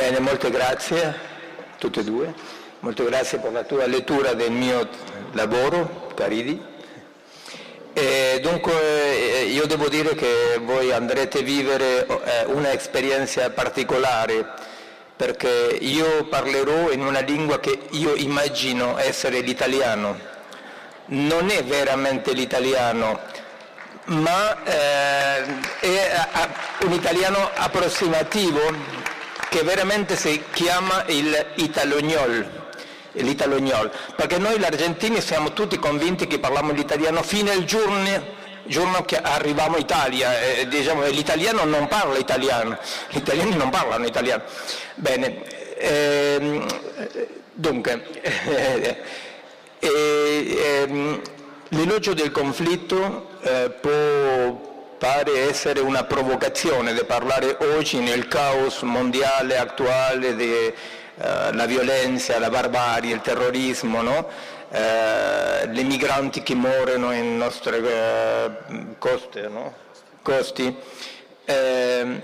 Bene, molte grazie, tutte e due. Molte grazie per la tua lettura del mio lavoro, Caridi. E dunque eh, io devo dire che voi andrete a vivere eh, un'esperienza particolare perché io parlerò in una lingua che io immagino essere l'italiano. Non è veramente l'italiano, ma eh, è un italiano approssimativo che veramente si chiama il italognol l'italognol, perché noi argentini siamo tutti convinti che parliamo l'italiano fino al giorno, giorno che arriviamo in Italia, eh, diciamo, l'italiano non parla italiano, gli italiani non parlano italiano. Bene, ehm, dunque, eh, eh, l'elogio del conflitto eh, può pare essere una provocazione di parlare oggi nel caos mondiale attuale di eh, la violenza, la barbarie, il terrorismo, no? eh, le migranti che muoiono in nostre eh, coste, no? costi. Eh,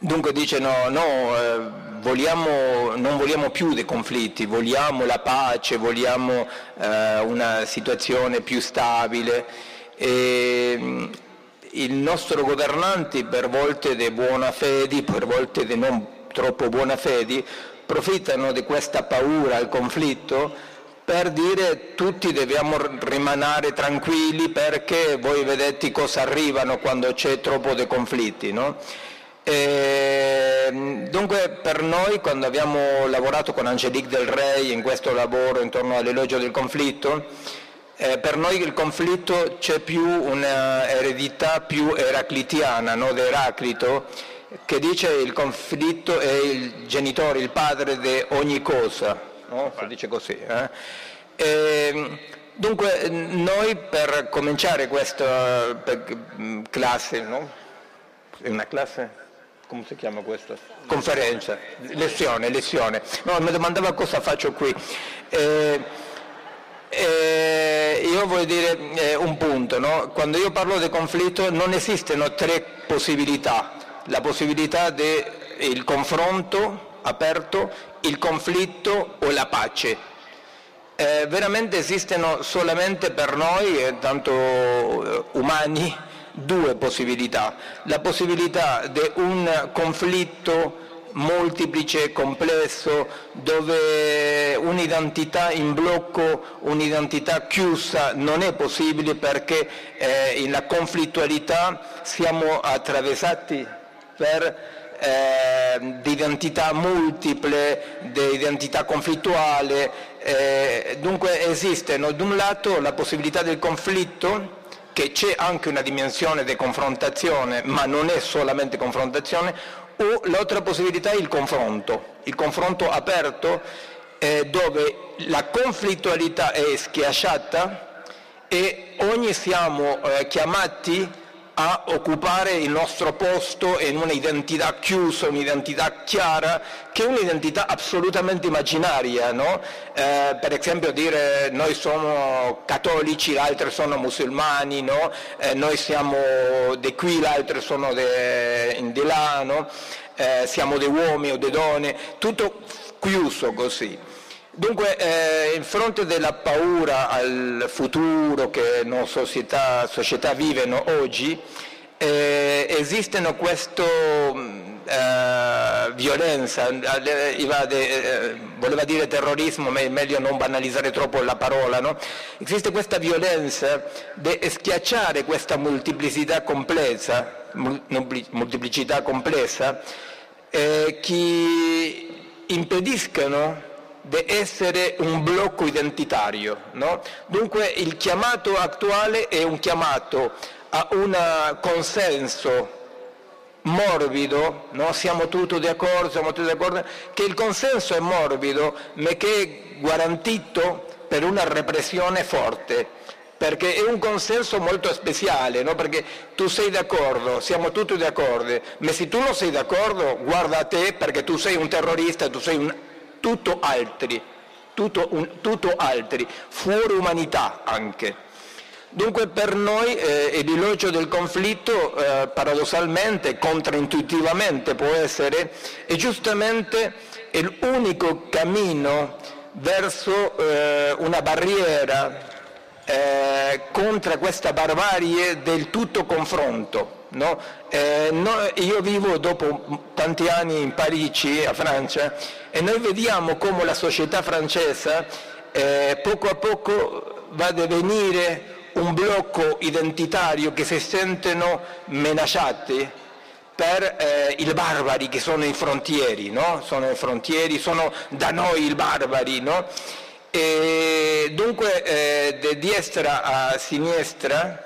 dunque dice no, no eh, vogliamo, non vogliamo più dei conflitti, vogliamo la pace, vogliamo una situazione più stabile. E, il nostro governante per volte di buona fede, per volte di non troppo buona fede, approfittano di questa paura al conflitto per dire tutti dobbiamo rimanere tranquilli perché voi vedete cosa arrivano quando c'è troppo di conflitti. No? E, dunque per noi quando abbiamo lavorato con Angelique Del Rey in questo lavoro intorno all'elogio del conflitto, eh, per noi il conflitto c'è più un'eredità più eraclitiana, no? di Eraclito, che dice il conflitto è il genitore, il padre di ogni cosa, no? si dice così. Eh? E, ehm, dunque noi per cominciare questa classe, no? è una classe? Come si chiama questo? Conferenza, lezione, lezione. No, mi domandava cosa faccio qui. E, e io voglio dire eh, un punto, no? quando io parlo di conflitto non esistono tre possibilità la possibilità del confronto aperto, il conflitto o la pace. Eh, veramente esistono solamente per noi, eh, tanto eh, umani, due possibilità. La possibilità di un conflitto moltiplice, complesso, dove un'identità in blocco, un'identità chiusa non è possibile perché eh, la conflittualità siamo attraversati per eh, di identità multiple, di identità conflittuale, eh, dunque esiste da un lato la possibilità del conflitto, che c'è anche una dimensione di confrontazione, ma non è solamente confrontazione, o l'altra possibilità è il confronto, il confronto aperto eh, dove la conflittualità è schiacciata e ogni siamo eh, chiamati a occupare il nostro posto in un'identità chiusa, un'identità chiara, che è un'identità assolutamente immaginaria. No? Eh, per esempio dire noi siamo cattolici, altri sono musulmani, no? eh, noi siamo di qui, gli altri sono di là, no? eh, siamo dei uomini o delle donne, tutto chiuso così. Dunque, eh, in fronte della paura al futuro che le società, società vivono oggi, eh, esistono questa eh, violenza, eh, eh, voleva dire terrorismo, ma è meglio non banalizzare troppo la parola, no? esiste questa violenza di schiacciare questa molteplicità complessa, molteplicità complessa eh, che impediscono di essere un blocco identitario. No? Dunque il chiamato attuale è un chiamato a un consenso morbido, no? siamo tutti d'accordo, siamo tutti d'accordo, che il consenso è morbido ma che è garantito per una repressione forte, perché è un consenso molto speciale, no? perché tu sei d'accordo, siamo tutti d'accordo, ma se tu non sei d'accordo guarda a te perché tu sei un terrorista, tu sei un tutto altri, tutto, un, tutto altri, fuori umanità anche. Dunque per noi eh, l'elogio del conflitto eh, paradossalmente, controintuitivamente può essere, è giustamente l'unico cammino verso eh, una barriera eh, contro questa barbarie del tutto confronto. No? Eh, no, io vivo dopo tanti anni in Parigi, a Francia, e noi vediamo come la società francese eh, poco a poco va a divenire un blocco identitario che si sentono minacciati per eh, i barbari che sono i frontieri, no? sono i frontieri, sono da noi i barbari. No? E dunque eh, di destra a sinistra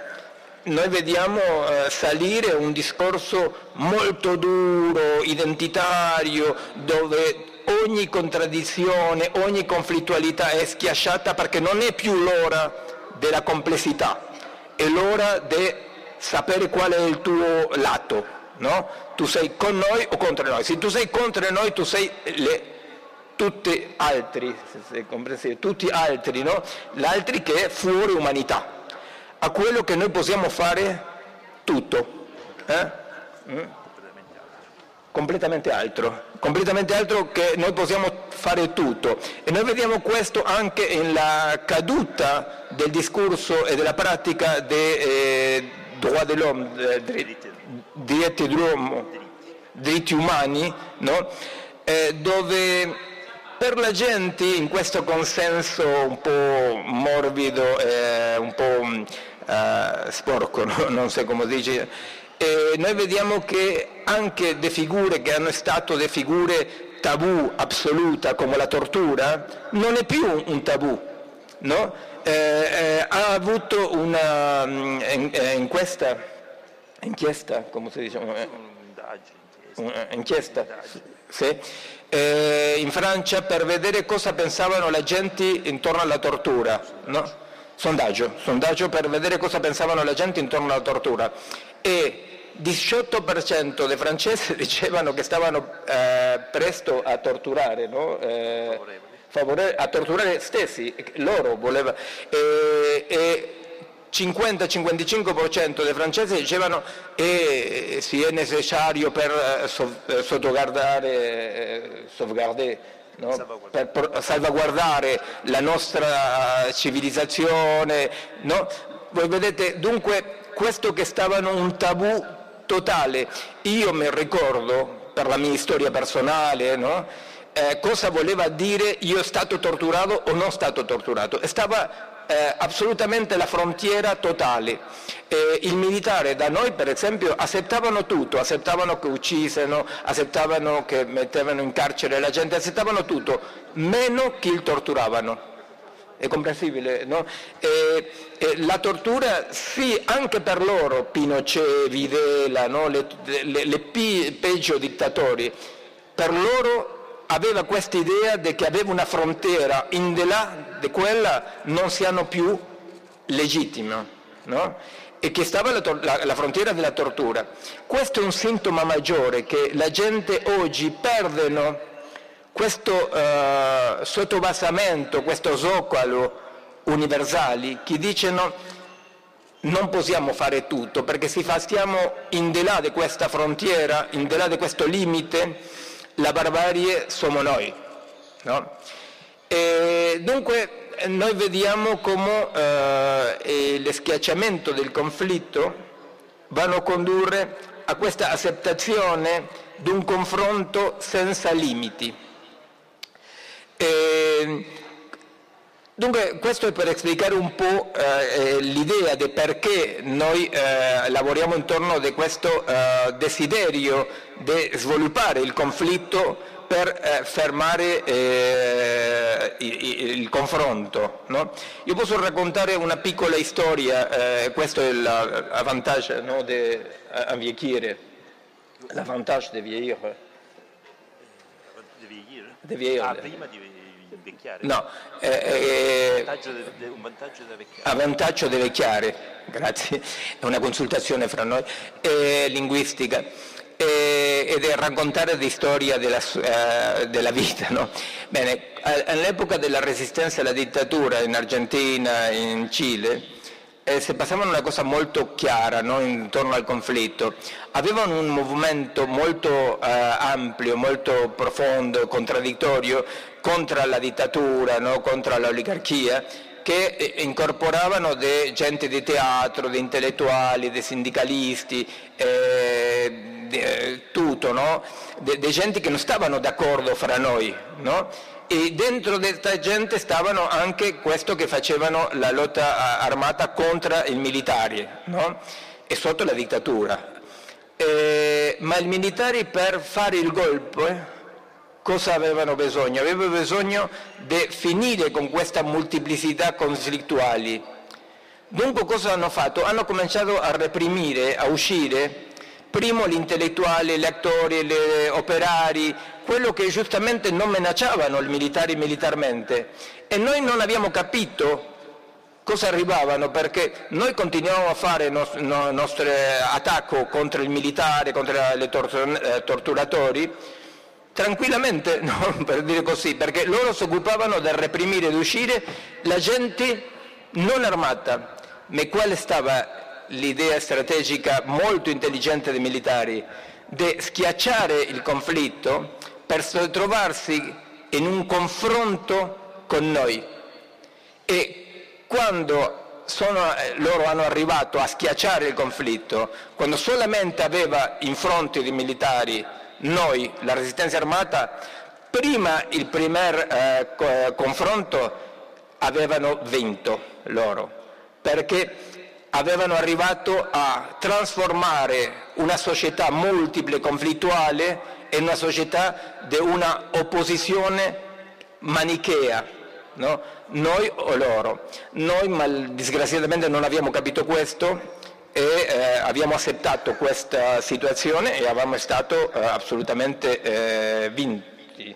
noi vediamo eh, salire un discorso molto duro, identitario, dove ogni contraddizione, ogni conflittualità è schiacciata perché non è più l'ora della complessità, è l'ora di sapere qual è il tuo lato, no? Tu sei con noi o contro noi? Se tu sei contro noi, tu sei le, tutti altri, tutti altri, no? L'altri che è fuori umanità, a quello che noi possiamo fare tutto. Eh? Mm? Completamente altro, completamente altro che noi possiamo fare tutto. E noi vediamo questo anche nella caduta del discorso e della pratica dei eh, droit de l'homme, eh, diritti dell'uomo, diritti umani, no? eh, dove per la gente in questo consenso un po' morbido, eh, un po' eh, sporco, no? non so come dice, noi vediamo che anche le figure che hanno stato le figure tabù assoluta come la tortura non è più un tabù, no? eh, eh, ha avuto una mm, in, eh, in questa inchiesta, come si dice? Inchiesta, sì. eh, in Francia per vedere cosa pensavano la gente intorno alla tortura, no? sondaggio, sondaggio per vedere cosa pensavano la gente intorno alla tortura e 18% dei francesi dicevano che stavano eh, presto a torturare, no? eh, favore, a torturare stessi, loro volevano, e, e 50-55% dei francesi dicevano che eh, se è necessario per eh, eh sottoguardare, eh, no? per, per salvaguardare la nostra civilizzazione. No? Voi vedete, dunque, questo che stavano un tabù totale. Io mi ricordo, per la mia storia personale, no? eh, cosa voleva dire io stato torturato o non stato torturato. Stava eh, assolutamente la frontiera totale. Eh, il militare da noi per esempio accettavano tutto, accettavano che uccisero, accettavano che mettevano in carcere la gente, accettavano tutto, meno che il torturavano è comprensibile, no? E, e la tortura, sì, anche per loro, Pinochet, Videla, no? le, le, le peggio dittatori, per loro aveva questa idea di che aveva una frontiera, in di là di quella non siano più legittima, no? e che stava la, la, la, frontiera della tortura. Questo è un sintomo maggiore che la gente oggi perdono questo eh, sottobassamento, questo zoccolo universali che dicono non possiamo fare tutto perché se stiamo in di là di questa frontiera, in di là di questo limite, la barbarie siamo noi. No? dunque noi vediamo come eh, lo del conflitto vanno a condurre a questa accettazione di un confronto senza limiti. E, dunque questo è per spiegare un po' eh, eh l'idea di perché noi eh, lavoriamo intorno a questo eh, desiderio di sviluppare il conflitto per eh, fermare eh, il, confronto. No? Io posso raccontare una piccola storia, questo è l'avvantaggio no, di vieillire, l'avvantaggio di vieillire devi ah, prima di invecchiare? No, eh, eh, un vantaggio da vecchiare. A vantaggio da vecchiare, grazie, è una consultazione fra noi, eh, linguistica. ed è raccontare di storia della, eh, della vita. No? Bene, all'epoca della resistenza alla dittatura in Argentina, in Cile, eh, se passavano una cosa molto chiara no, intorno al conflitto, avevano un movimento molto eh, ampio, molto profondo, contraddittorio contro la dittatura, no, contro l'oligarchia, che eh, incorporavano de gente di teatro, di intellettuali, di sindicalisti, eh, de, eh, tutto, no? de, gente che non stavano d'accordo fra noi. No? E dentro questa gente stavano anche questo che facevano la lotta armata contro i militari no? e sotto la dittatura. Eh, ma i militari per fare il golpe cosa avevano bisogno? Avevano bisogno di finire con questa molteplicità conflittuali. Dunque cosa hanno fatto? Hanno cominciato a reprimere, a uscire, primo gli intellettuali, gli attori, gli operari, quello che giustamente non minacciavano i militari militarmente. E noi non abbiamo capito cosa arrivavano perché noi continuavamo a fare il nostro attacco contro il militare, contro i eh, torturatori, tranquillamente, no, per dire così, perché loro si occupavano di reprimere ed uscire la gente non armata. Ma quale stava l'idea strategica molto intelligente dei militari? Di schiacciare il conflitto per trovarsi in un confronto con noi. E quando sono, eh, loro hanno arrivato a schiacciare il conflitto, quando solamente aveva in fronte i militari noi, la resistenza armata, prima il primo eh, eh, confronto avevano vinto loro, perché avevano arrivato a trasformare una società multiple, conflittuale, in una società di una opposizione manichea, no? noi o loro. Noi ma, disgraziatamente non abbiamo capito questo e eh, abbiamo accettato questa situazione e abbiamo stato eh, assolutamente eh, vinti.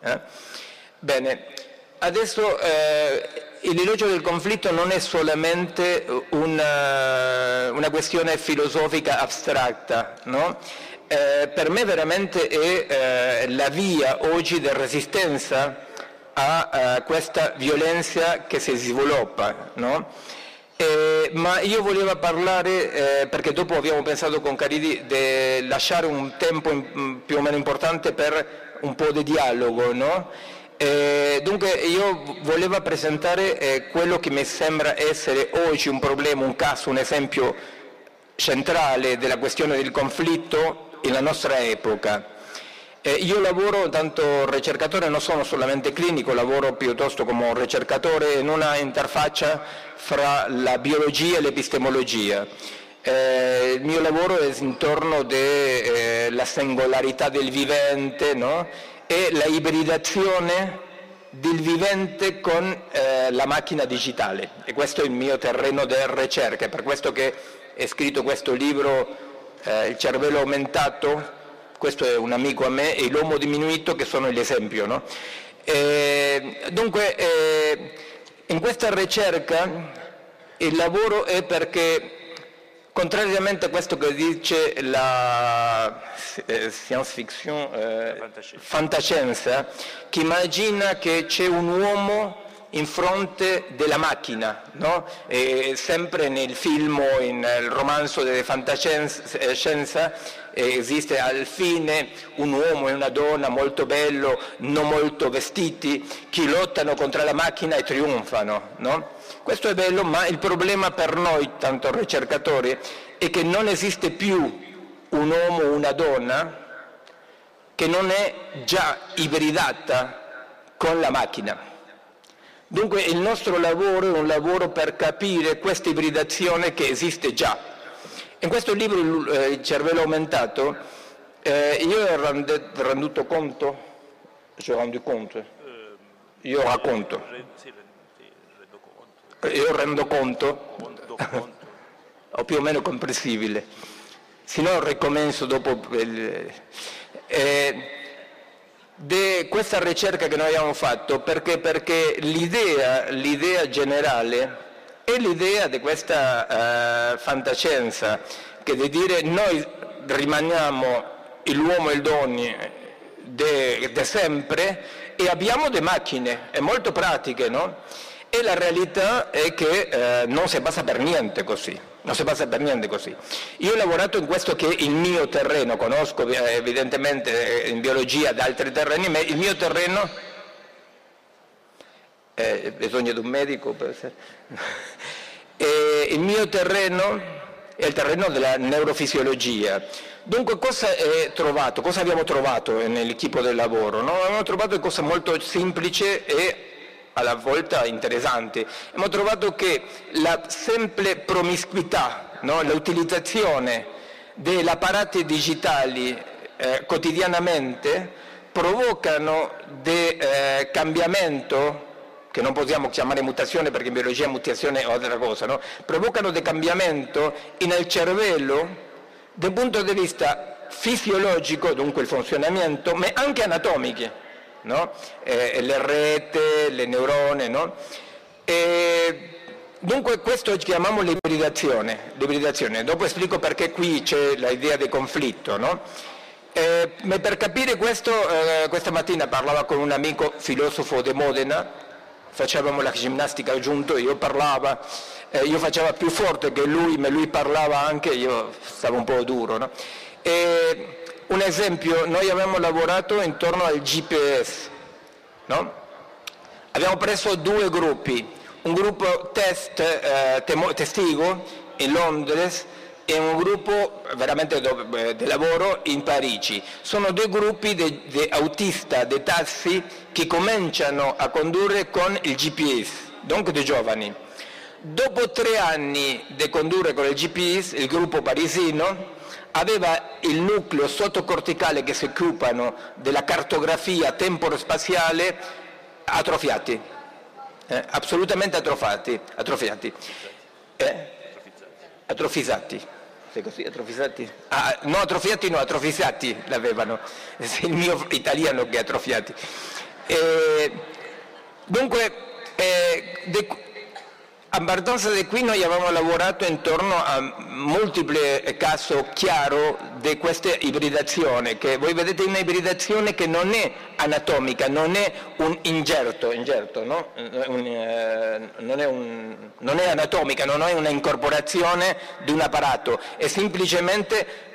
Eh? Bene, adesso eh, l'elogio del conflitto non è solamente una, una questione filosofica astratta, no? Eh, per me veramente è la via oggi di resistenza a, questa violenza che si sviluppa. No? Eh, ma io volevo parlare, eh, perché dopo abbiamo pensato con Caridi di lasciare un tempo in, mm, più o meno importante per un po' di dialogo, no? eh, dunque io volevo presentare eh, quello che mi sembra essere oggi un problema, un caso, un esempio centrale della questione del conflitto nella nostra epoca. Eh, io lavoro tanto ricercatore, non sono solamente clinico, lavoro piuttosto come un ricercatore in una interfaccia fra la biologia e l'epistemologia. Eh, il mio lavoro è intorno alla eh, singolarità del vivente no? e la ibridazione del vivente con eh, la macchina digitale e questo è il mio terreno di ricerca, è per questo che ho scritto questo libro eh, Il cervello aumentato questo è un amico a me, e l'uomo diminuito che sono l'esempio. No? dunque, eh, in questa ricerca il lavoro è perché, contrariamente a questo che dice la eh, science fiction, eh, fantascienza, che immagina che c'è un uomo in fronte della macchina, no? sempre nel film o nel romanzo della fantascienza eh, esiste al fine un uomo e una donna molto bello, non molto vestiti, che lottano contro la macchina e trionfano. No? Questo è bello, ma il problema per noi, tanto ricercatori, è che non esiste più un uomo o una donna che non è già ibridata con la macchina. Dunque il nostro lavoro è un lavoro per capire questa ibridazione che esiste già. In questo libro eh, Il cervello aumentato eh, io ho renduto conto, cioè rendu conto, io racconto, io rendo conto, o più o meno comprensibile, se no ricomincio dopo. Eh, di questa ricerca che noi abbiamo fatto perché, perché l'idea, generale è l'idea di questa uh, fantascienza che di dire noi rimaniamo l'uomo e il donna di sempre e abbiamo delle macchine, è molto pratiche, no? e la realtà è che eh, non si passa per niente così. Non si passa per niente così. Io ho lavorato in questo che è il mio terreno, conosco eh, evidentemente eh, in biologia da altri terreni, ma il mio terreno eh, bisogno di un medico per essere... e il mio terreno è il terreno della neurofisiologia. Dunque cosa, trovato, cosa abbiamo trovato nell'equipo del lavoro? No? Abbiamo trovato cose molto semplici e alla volta interessanti. Abbiamo trovato che la semplice promiscuità, no? l'utilizzazione degli apparati digitali eh, quotidianamente provocano dei eh, cambiamento che non possiamo chiamare mutazione perché in biologia mutazione è altra cosa, no? provocano dei cambiamenti nel cervello dal punto di vista fisiologico, dunque il funzionamento, ma anche anatomico, no? eh, le rete, le neurone. No? E dunque questo chiamiamo l'ibridazione, l'ibridazione. Dopo spiego perché qui c'è l'idea di conflitto. No? Eh, per capire questo, eh, questa mattina parlavo con un amico filosofo di Modena facevamo la ginnastica giunto, io parlavo, eh, io facevo più forte che lui, ma lui parlava anche, io stavo un po' duro. No? Un esempio, noi abbiamo lavorato intorno al GPS, no? abbiamo preso due gruppi, un gruppo test, eh, testigo in Londres e un gruppo veramente eh, di lavoro in Parigi. Sono due gruppi di autisti, di taxi che cominciano a condurre con il GPS, dunque dei giovani. Dopo tre anni di condurre con il GPS, il gruppo parisino aveva il nucleo sottocorticale che si occupano della cartografia temporo-spaziale atrofiati, eh, assolutamente atrofiati. atrofiati. Eh? Atrofizzati così, atrofizzati? Ah, no, atrofiati no, atrofizzati l'avevano, il mio italiano che è atrofiati. Eh, dunque, eh, de, abbastanza di qui noi abbiamo lavorato intorno a multipli casi chiari di questa ibridazione, che voi vedete una ibridazione che non è anatomica, non è un ingerto, ingerto no? un, eh, non, è un, non è anatomica, non è una incorporazione di un apparato, è semplicemente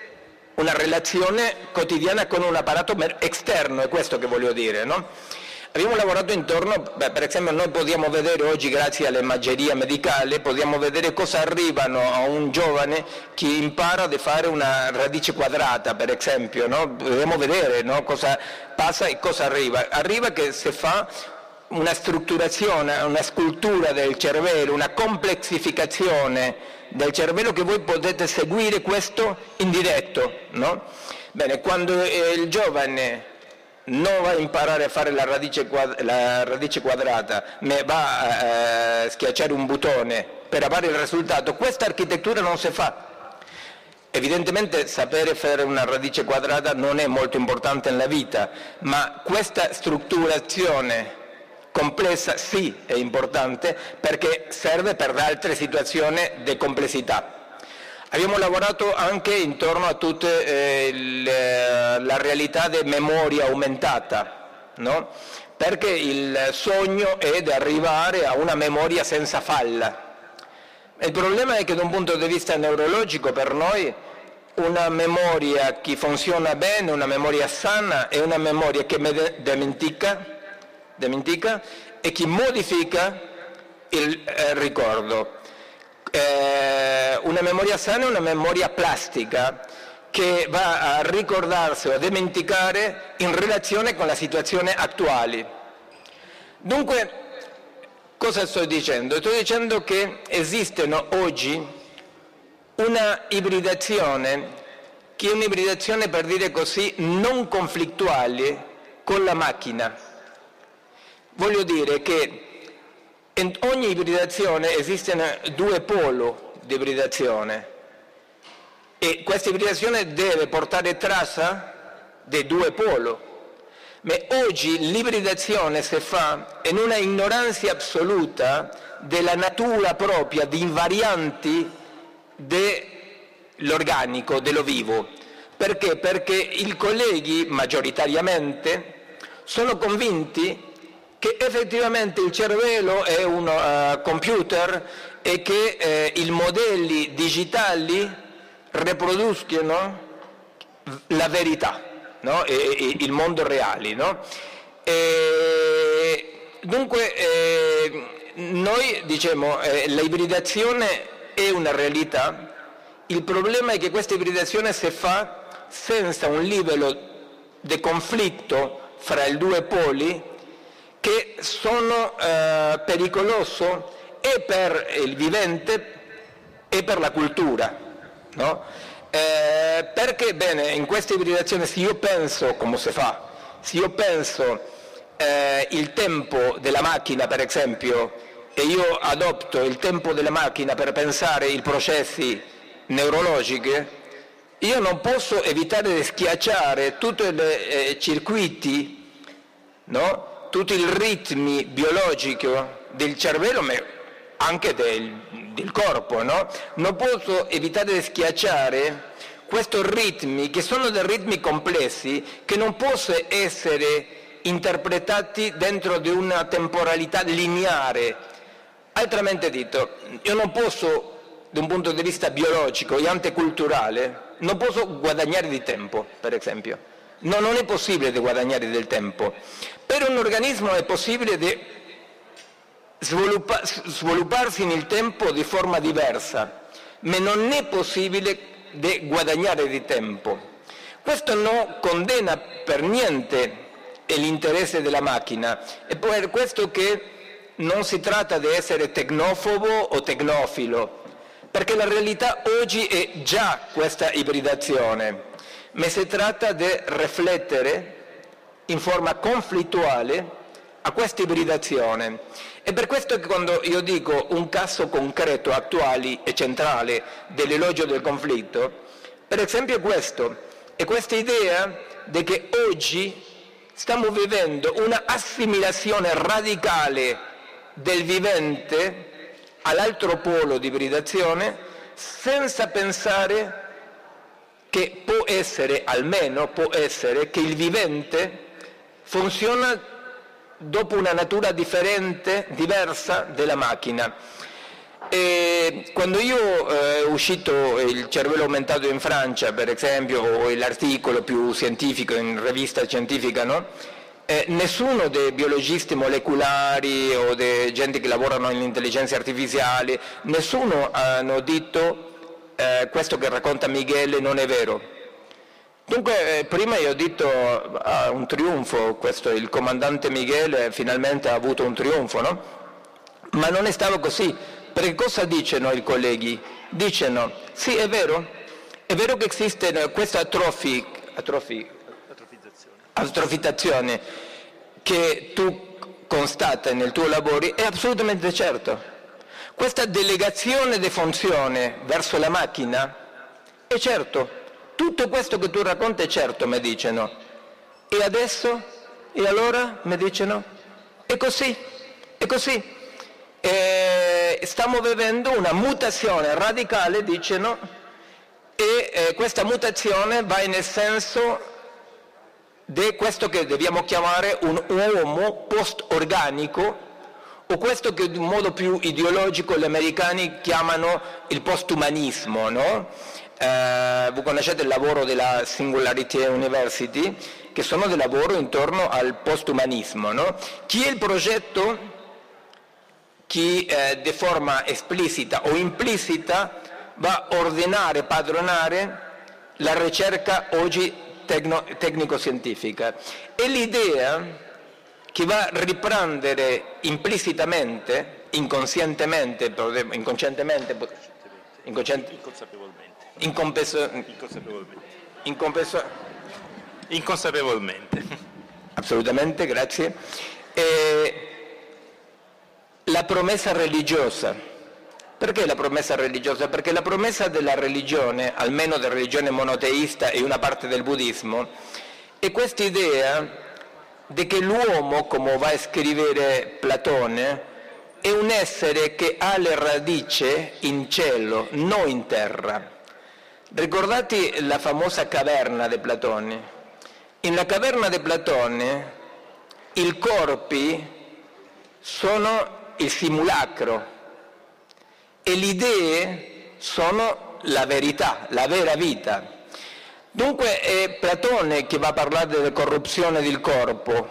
una relazione quotidiana con un apparato esterno, è questo che voglio dire. No? Abbiamo lavorato intorno, beh, per esempio noi possiamo vedere oggi grazie all'immaggeria medicale, possiamo vedere cosa arrivano a un giovane che impara a fare una radice quadrata per esempio, no? possiamo vedere no? cosa passa e cosa arriva. Arriva che si fa una strutturazione, una scultura del cervello, una complexificazione del cervello che voi potete seguire questo in diretto. No? Bene, quando il giovane non va a imparare a fare la radice, la radice quadrata, ma va a schiacciare un bottone per avere il risultato, questa architettura non si fa. Evidentemente sapere fare una radice quadrata non è molto importante nella vita, ma questa strutturazione complessa sì è importante perché serve per altre situazioni di complessità. Abbiamo lavorato anche intorno a tutta eh, la realtà di memoria aumentata, no? perché il sogno è di arrivare a una memoria senza falla. Il problema è che da un punto di vista neurologico per noi una memoria che funziona bene, una memoria sana, è una memoria che dimentica, dimentica e che modifica il eh, ricordo eh, una memoria sana è una memoria plastica che va a ricordarsi o a dimenticare in relazione con la situazione attuale. Dunque, cosa sto dicendo? Sto dicendo che esistono oggi una ibridazione, che è un'ibridazione per dire così non conflittuale con la macchina. Voglio dire che in ogni ibridazione esistono due poli di ibridazione e questa ibridazione deve portare traccia dei due poli. Ma oggi l'ibridazione si fa in una ignoranza assoluta della natura propria di invarianti dell'organico, dello vivo. Perché? Perché i colleghi maggioritariamente sono convinti che effettivamente il cervello è un uh, computer e che uh, i modelli digitali riproducono la verità, no? e, e, il mondo reale. No? Dunque, eh, noi diciamo eh, la ibridazione è una realtà, il problema è che questa ibridazione si fa senza un livello di conflitto fra i due poli che sono eh, pericolosi e per il vivente e per la cultura. No? Eh, perché, bene, in questa ibridazione se io penso, come si fa, se io penso eh, il tempo della macchina, per esempio, e io adopto il tempo della macchina per pensare i processi neurologici, io non posso evitare di schiacciare tutti i eh, circuiti, no? Tutti i ritmi biologici del cervello, ma anche del, del corpo. No? Non posso evitare di schiacciare questi ritmi, che sono dei ritmi complessi, che non possono essere interpretati dentro di una temporalità lineare, Altramente detto, io non posso, da un punto di vista biologico e anticulturale, non posso guadagnare di tempo, per esempio. No, non è possibile di guadagnare del tempo. Per un organismo è possibile di sviluppa, svilupparsi nel tempo di forma diversa, ma non è possibile di guadagnare di tempo. Questo non condanna per niente l'interesse della macchina, è per questo che non si tratta di essere tecnofobo o tecnofilo, perché la realtà oggi è già questa ibridazione, ma si tratta di riflettere in forma conflittuale a questa ibridazione. È per questo che quando io dico un caso concreto, attuale e centrale dell'elogio del conflitto, per esempio è questo, è questa idea di che oggi stiamo vivendo una assimilazione radicale del vivente all'altro polo di ibridazione senza pensare che può essere, almeno può essere, che il vivente funziona dopo una natura differente, diversa della macchina. E quando io eh, è uscito il cervello aumentato in Francia, per esempio, o l'articolo più scientifico in rivista scientifica, no? Eh, nessuno dei biologisti molecolari o di gente che lavorano in intelligenza artificiale, nessuno hanno detto eh, questo che racconta Michele non è vero. Dunque, eh, prima io ho detto ah, un trionfo, questo, il comandante Michele finalmente ha avuto un trionfo, no? Ma non è stato così, perché cosa dicono i colleghi? Dicono, sì è vero, è vero che esiste questa atrofi, atrofi astrofitazione che tu constati nel tuo lavoro è assolutamente certo. Questa delegazione di funzione verso la macchina è certo. Tutto questo che tu racconti è certo, mi dicono. E adesso? E allora? Mi dicono. È così, è così. E stiamo vivendo una mutazione radicale, dicono, e eh, questa mutazione va nel senso di questo che dobbiamo chiamare un uomo post-organico o questo che in modo più ideologico gli americani chiamano il postumanismo. No? Eh, voi conoscete il lavoro della Singularity University, che sono del lavoro intorno al postumanismo. No? Chi è il progetto che eh, di forma esplicita o implicita va a ordinare, padronare la ricerca oggi tecnico-scientifica. E l'idea che va a riprendere implicitamente, inconscientemente, inconscientemente, inconsapevolmente, inconsapevolmente, inconsapevolmente. Assolutamente, grazie. E la promessa religiosa perché la promessa religiosa? Perché la promessa della religione, almeno della religione monoteista e una parte del buddismo, è questa idea di che l'uomo, come va a scrivere Platone, è un essere che ha le radici in cielo, non in terra. Ricordate la famosa caverna di Platone? In la caverna di Platone i corpi sono il simulacro e le idee sono la verità, la vera vita. Dunque è Platone che va a parlare della corruzione del corpo,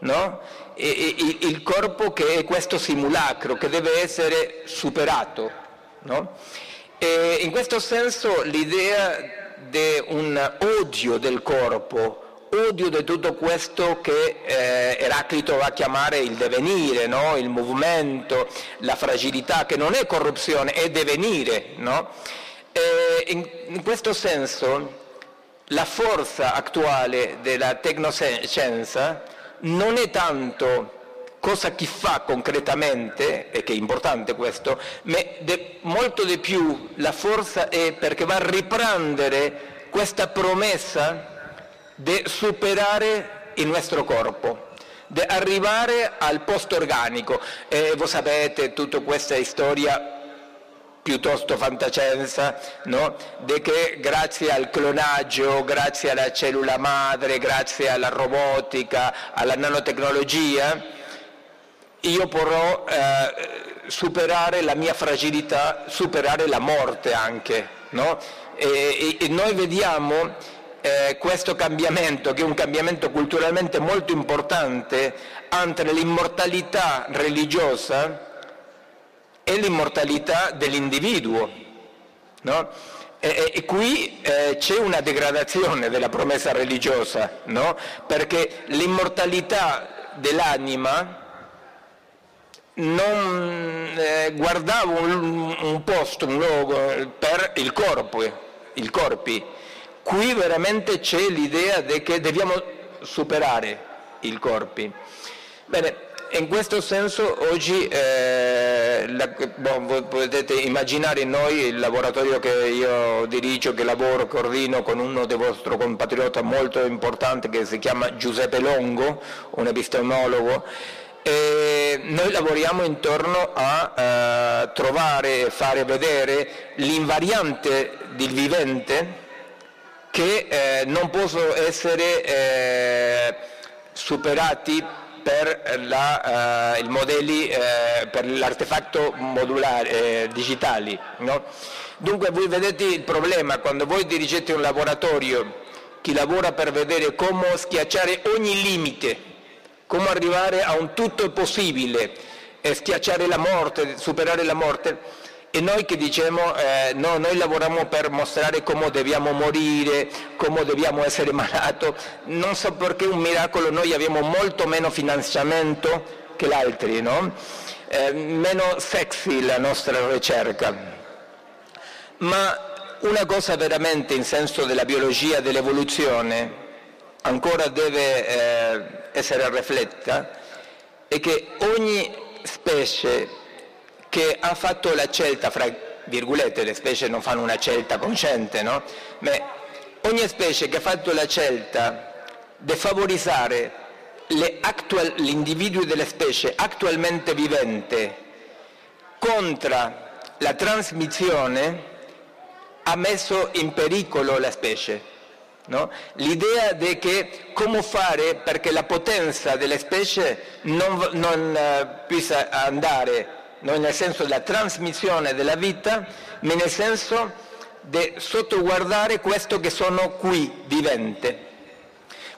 no? e, e, il corpo che è questo simulacro che deve essere superato. No? in questo senso l'idea di un odio del corpo, odio di tutto questo che eh, Eraclito va a chiamare il devenire, no? il movimento, la fragilità, che non è corruzione, è devenire. In, in, questo senso la forza attuale della tecnoscienza non è tanto cosa chi fa concretamente, e che è importante questo, ma de, molto di più la forza è perché va a riprendere questa promessa di superare il nostro corpo, di arrivare al posto organico. E voi sapete tutta questa storia piuttosto fantascienza, no? di che grazie al clonaggio, grazie alla cellula madre, grazie alla robotica, alla nanotecnologia, io potrò eh, superare la mia fragilità, superare la morte anche. No? E, e, noi vediamo eh, questo cambiamento, che è un cambiamento culturalmente molto importante, entre l'immortalità religiosa è l'immortalità dell'individuo. No? E, e, qui eh, c'è una degradazione della promessa religiosa, no? perché l'immortalità dell'anima non eh, guardava un, un, posto, un luogo per il corpo, il corpi. Qui veramente c'è l'idea che dobbiamo superare i corpi. Bene, in questo senso oggi eh, la, boh, potete immaginare noi il laboratorio che io dirigo, che lavoro, coordino con uno dei vostri compatrioti molto importante che si chiama Giuseppe Longo, un epistemologo, e noi lavoriamo intorno a eh, trovare e fare vedere l'invariante del vivente che eh, non possono essere eh, superati per, la, uh, modelli, uh, per l'artefatto modulare, uh, digitali. No? Dunque voi vedete il problema, quando voi dirigete un laboratorio che lavora per vedere come schiacciare ogni limite, come arrivare a un tutto possibile, e schiacciare la morte, superare la morte, e noi che diciamo, eh, no, noi lavoriamo per mostrare come dobbiamo morire, come dobbiamo essere malati, non so perché un miracolo noi abbiamo molto meno finanziamento che gli altri, no? eh, meno sexy la nostra ricerca. Ma una cosa veramente in senso della biologia, dell'evoluzione, ancora deve eh, essere rifletta, è che ogni specie che ha fatto la scelta, fra virgolette, le specie non fanno una scelta cosciente, no? Ma ogni specie che ha fatto la scelta di favorizzare l'individuo delle specie attualmente vivente contro la trasmissione ha messo in pericolo la specie. No? L'idea di che come fare perché la potenza delle specie non, non uh, possa andare non nel senso della trasmissione della vita, ma nel senso di sottoguardare questo che sono qui vivente.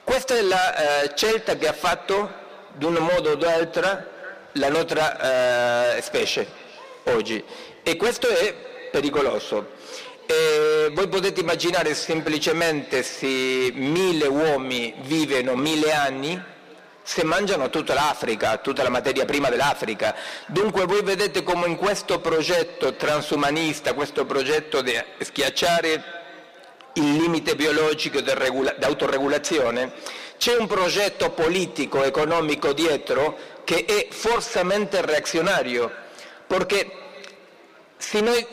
Questa è la eh, scelta che ha fatto, di un modo o d'altro, la nostra eh, specie oggi e questo è pericoloso. E voi potete immaginare semplicemente se mille uomini vivono mille anni, se mangiano tutta l'Africa, tutta la materia prima dell'Africa. Dunque voi vedete come in questo progetto transumanista, questo progetto di schiacciare il limite biologico d'autoregolazione, c'è un progetto politico, economico dietro che è forsamente reazionario, perché se noi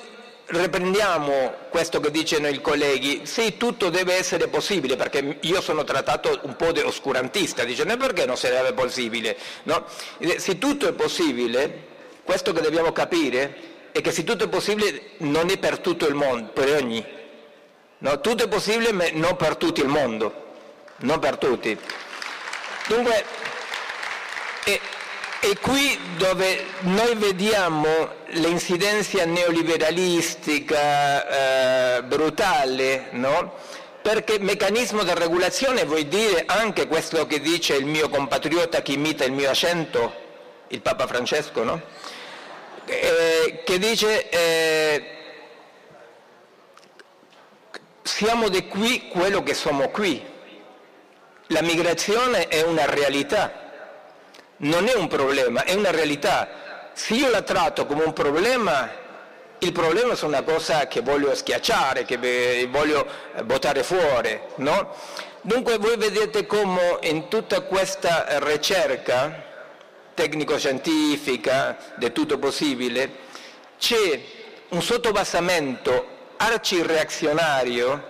riprendiamo questo che dicono i colleghi, sì, tutto deve essere possibile, perché io sono trattato un po' di oscurantista, dicendo perché non sarebbe possibile? No? Se tutto è possibile, questo che dobbiamo capire è che se tutto è possibile non è per tutto il mondo, per ogni. No? Tutto è possibile ma non per tutto il mondo, non per tutti. Dunque, è qui dove noi vediamo l'incidenza neoliberalistica eh, brutale, no? perché meccanismo di regolazione vuol dire anche questo che dice il mio compatriota che imita il mio accento, il Papa Francesco, no? eh, che dice eh, siamo di qui quello che siamo qui. La migrazione è una realtà non è un problema, è una realtà. Se io la tratto come un problema, il problema è una cosa che voglio schiacciare, che voglio buttare fuori. No? Dunque voi vedete come in tutta questa ricerca tecnico-scientifica, di tutto possibile, c'è un sottobassamento arcireazionario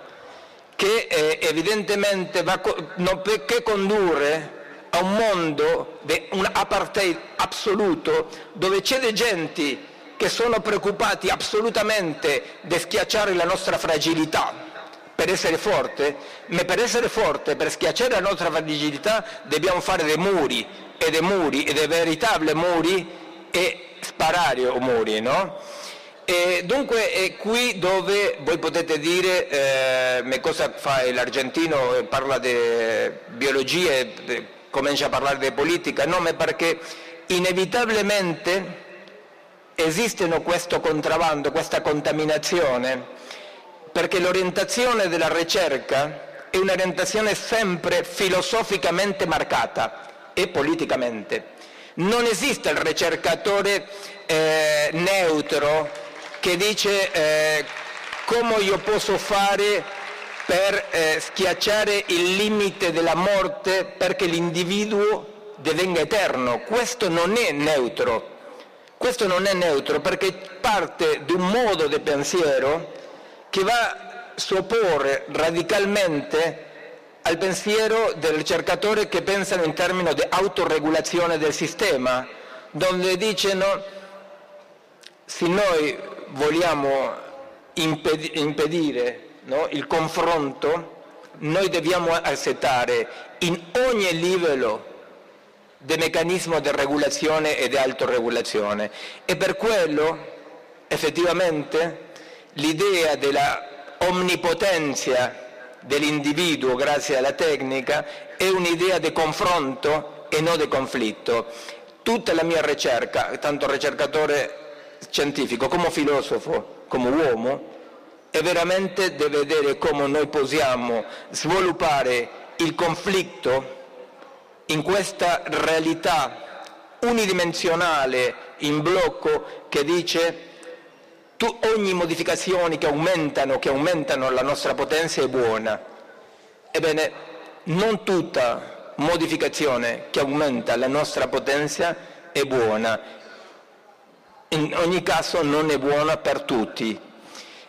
che eh, evidentemente va, non, che condurre a un mondo un apartheid assoluto dove c'è dei gente che sono preoccupati assolutamente di schiacciare la nostra fragilità per essere forte, ma per essere forte, per schiacciare la nostra fragilità dobbiamo fare dei muri e dei muri e dei veritabili muri e sparare i muri, no? E dunque è qui dove voi potete dire eh, cosa fa l'argentino, parla di biologia, comincia a parlare di politica, no, ma perché inevitabilmente esistono questo contrabbando, questa contaminazione, perché l'orientazione della ricerca è un'orientazione sempre filosoficamente marcata e politicamente. Non esiste il ricercatore eh, neutro che dice eh, come io posso fare per eh, schiacciare il limite della morte perché l'individuo divenga eterno. Questo non è neutro. Questo non è neutro perché parte di un modo di pensiero che va a sopporre radicalmente al pensiero del ricercatore che pensano in termini di autoregolazione del sistema, dove dicono se noi vogliamo impedire no? il confronto, noi dobbiamo accettare in ogni livello del meccanismo di regolazione e di autoregolazione e per quello effettivamente l'idea della onnipotenza dell'individuo grazie alla tecnica è un'idea di confronto e non di conflitto. Tutta la mia ricerca, tanto ricercatore scientifico come filosofo, come uomo, è veramente di vedere come noi possiamo sviluppare il conflitto in questa realtà unidimensionale in blocco che dice tu, ogni modificazione che aumentano, che aumentano la nostra potenza è buona. Ebbene, non tutta modificazione che aumenta la nostra potenza è buona. In ogni caso non è buona per tutti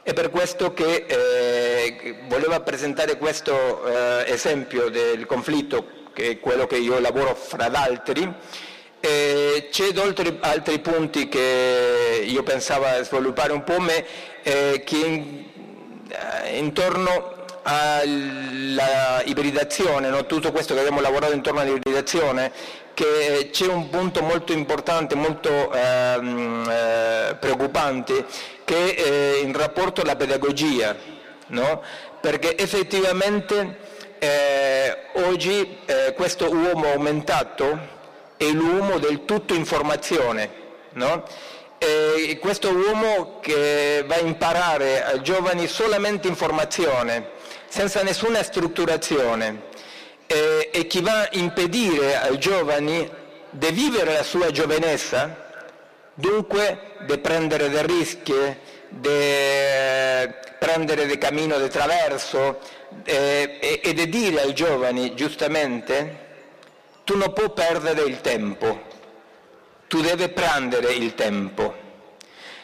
è per questo che eh, volevo presentare questo eh, esempio del conflitto, che è quello che io lavoro fra l'altri. Eh, c'è altri, altri, punti che io pensavo sviluppare un po', ma eh, in, eh, intorno alla ibridazione, no? tutto questo che abbiamo lavorato intorno all'ibridazione, che c'è un punto molto importante, molto ehm, eh, preoccupante, è eh, in rapporto alla pedagogia, no? perché effettivamente eh, oggi eh, questo uomo aumentato è l'uomo del tutto informazione, no? e questo uomo che va a imparare ai giovani solamente informazione, senza nessuna strutturazione, e, e chi va a impedire ai giovani di vivere la sua giovinezza, dunque di prendere dei rischi, di prendere dei cammini di traverso eh, e, e di dire ai giovani giustamente tu non puoi perdere il tempo, tu devi prendere il tempo.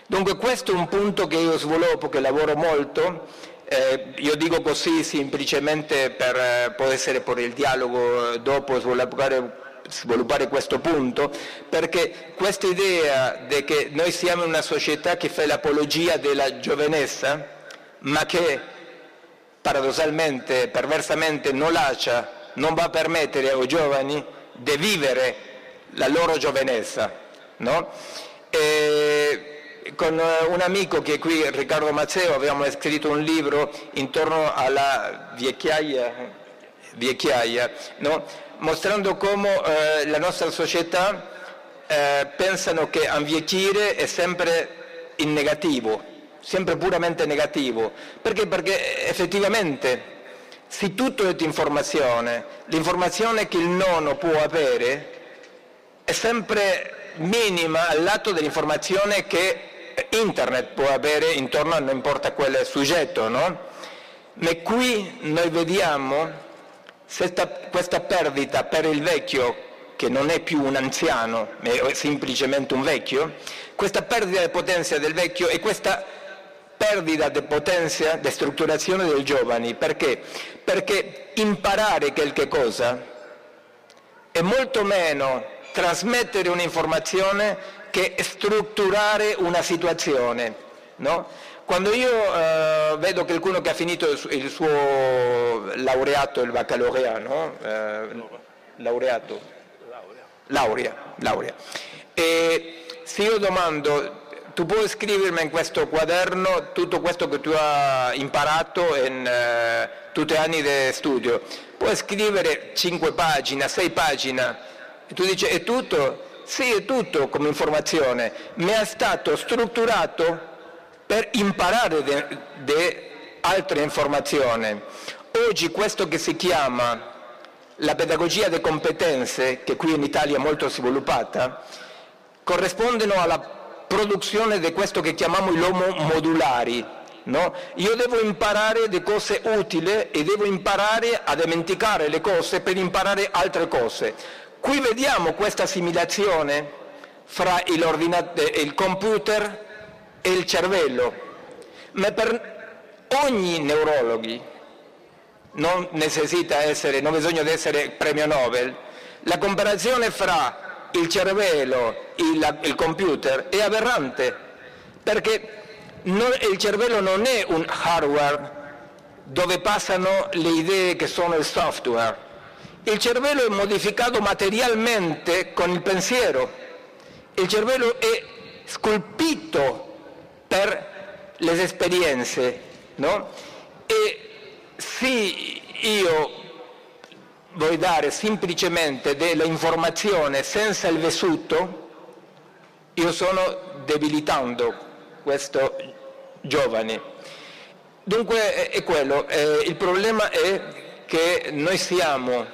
Dunque questo è un punto che io sviluppo, che lavoro molto eh, io dico così semplicemente per, eh, può essere per il dialogo dopo sviluppare, sviluppare questo punto, perché questa idea di che noi siamo una società che fa l'apologia della giovinezza, ma che paradossalmente, perversamente non lascia, non va a permettere ai giovani di vivere la loro giovinezza. No? con un amico che è qui, Riccardo Mazzeo, abbiamo scritto un libro intorno alla vecchiaia, vecchiaia no? Mostrando come eh, la nostra società eh, pensano che invecchiare è sempre in negativo, sempre puramente negativo. Perché? Perché effettivamente se tutto è informazione, l'informazione che il nonno può avere è sempre minima al lato dell'informazione che internet può avere intorno a non importa quale soggetto, no? Ma qui noi vediamo questa perdita per il vecchio che non è più un anziano, è semplicemente un vecchio, questa perdita di potenza del vecchio e questa perdita di potenza, di strutturazione dei giovani. Perché? Perché imparare qualche cosa è molto meno trasmettere un'informazione che strutturare una situazione. No? Quando io eh, vedo qualcuno che ha finito il suo laureato, il baccalaureato, no? eh, laureato, laurea, laurea. E se io domando, tu puoi scrivermi in questo quaderno tutto questo che tu hai imparato in uh, tutti gli anni di studio, puoi scrivere 5 pagine, 6 pagine, e tu dici è tutto? Sì, è tutto come informazione, ma è stato strutturato per imparare di altre informazioni. Oggi questo che si chiama la pedagogia delle competenze, che qui in Italia è molto sviluppata, corrispondono alla produzione di questo che chiamiamo i lomo modulari. No? Io devo imparare le cose utili e devo imparare a dimenticare le cose per imparare altre cose. Qui vediamo questa assimilazione fra il computer e il cervello, ma per ogni neurologo non necessita essere, non bisogna essere premio Nobel, la comparazione fra il cervello e il, il computer è aberrante, perché non, il cervello non è un hardware dove passano le idee che sono il software. Il cervello è modificato materialmente con il pensiero. Il cervello è scolpito per le esperienze, no? E se io vuoi dare semplicemente dell'informazione senza il vissuto, io sono debilitando questo giovane. Dunque è quello, eh, il problema è che noi siamo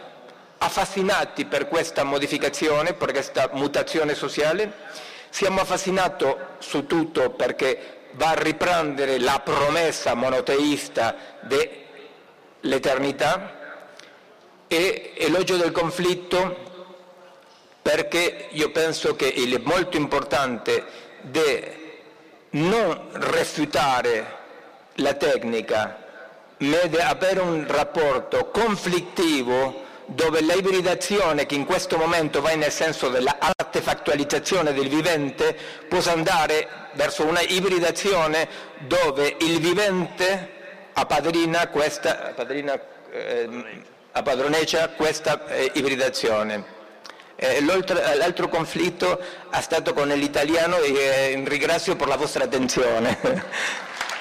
affascinati per questa modificazione, per questa mutazione sociale, siamo affascinati su tutto perché va a riprendere la promessa monoteista di l'eternità e elogio del conflitto perché io penso che è molto importante di non rifiutare la tecnica, ma di avere un rapporto conflittivo dove l'ibridazione, che in questo momento va nel senso dell'artefattualizzazione del vivente, possa andare verso una ibridazione dove il vivente appadrina questa, appadrina, eh, appadroneggia questa eh, ibridazione. Eh, l'altro conflitto è stato con l'italiano e eh, ringrazio per la vostra attenzione.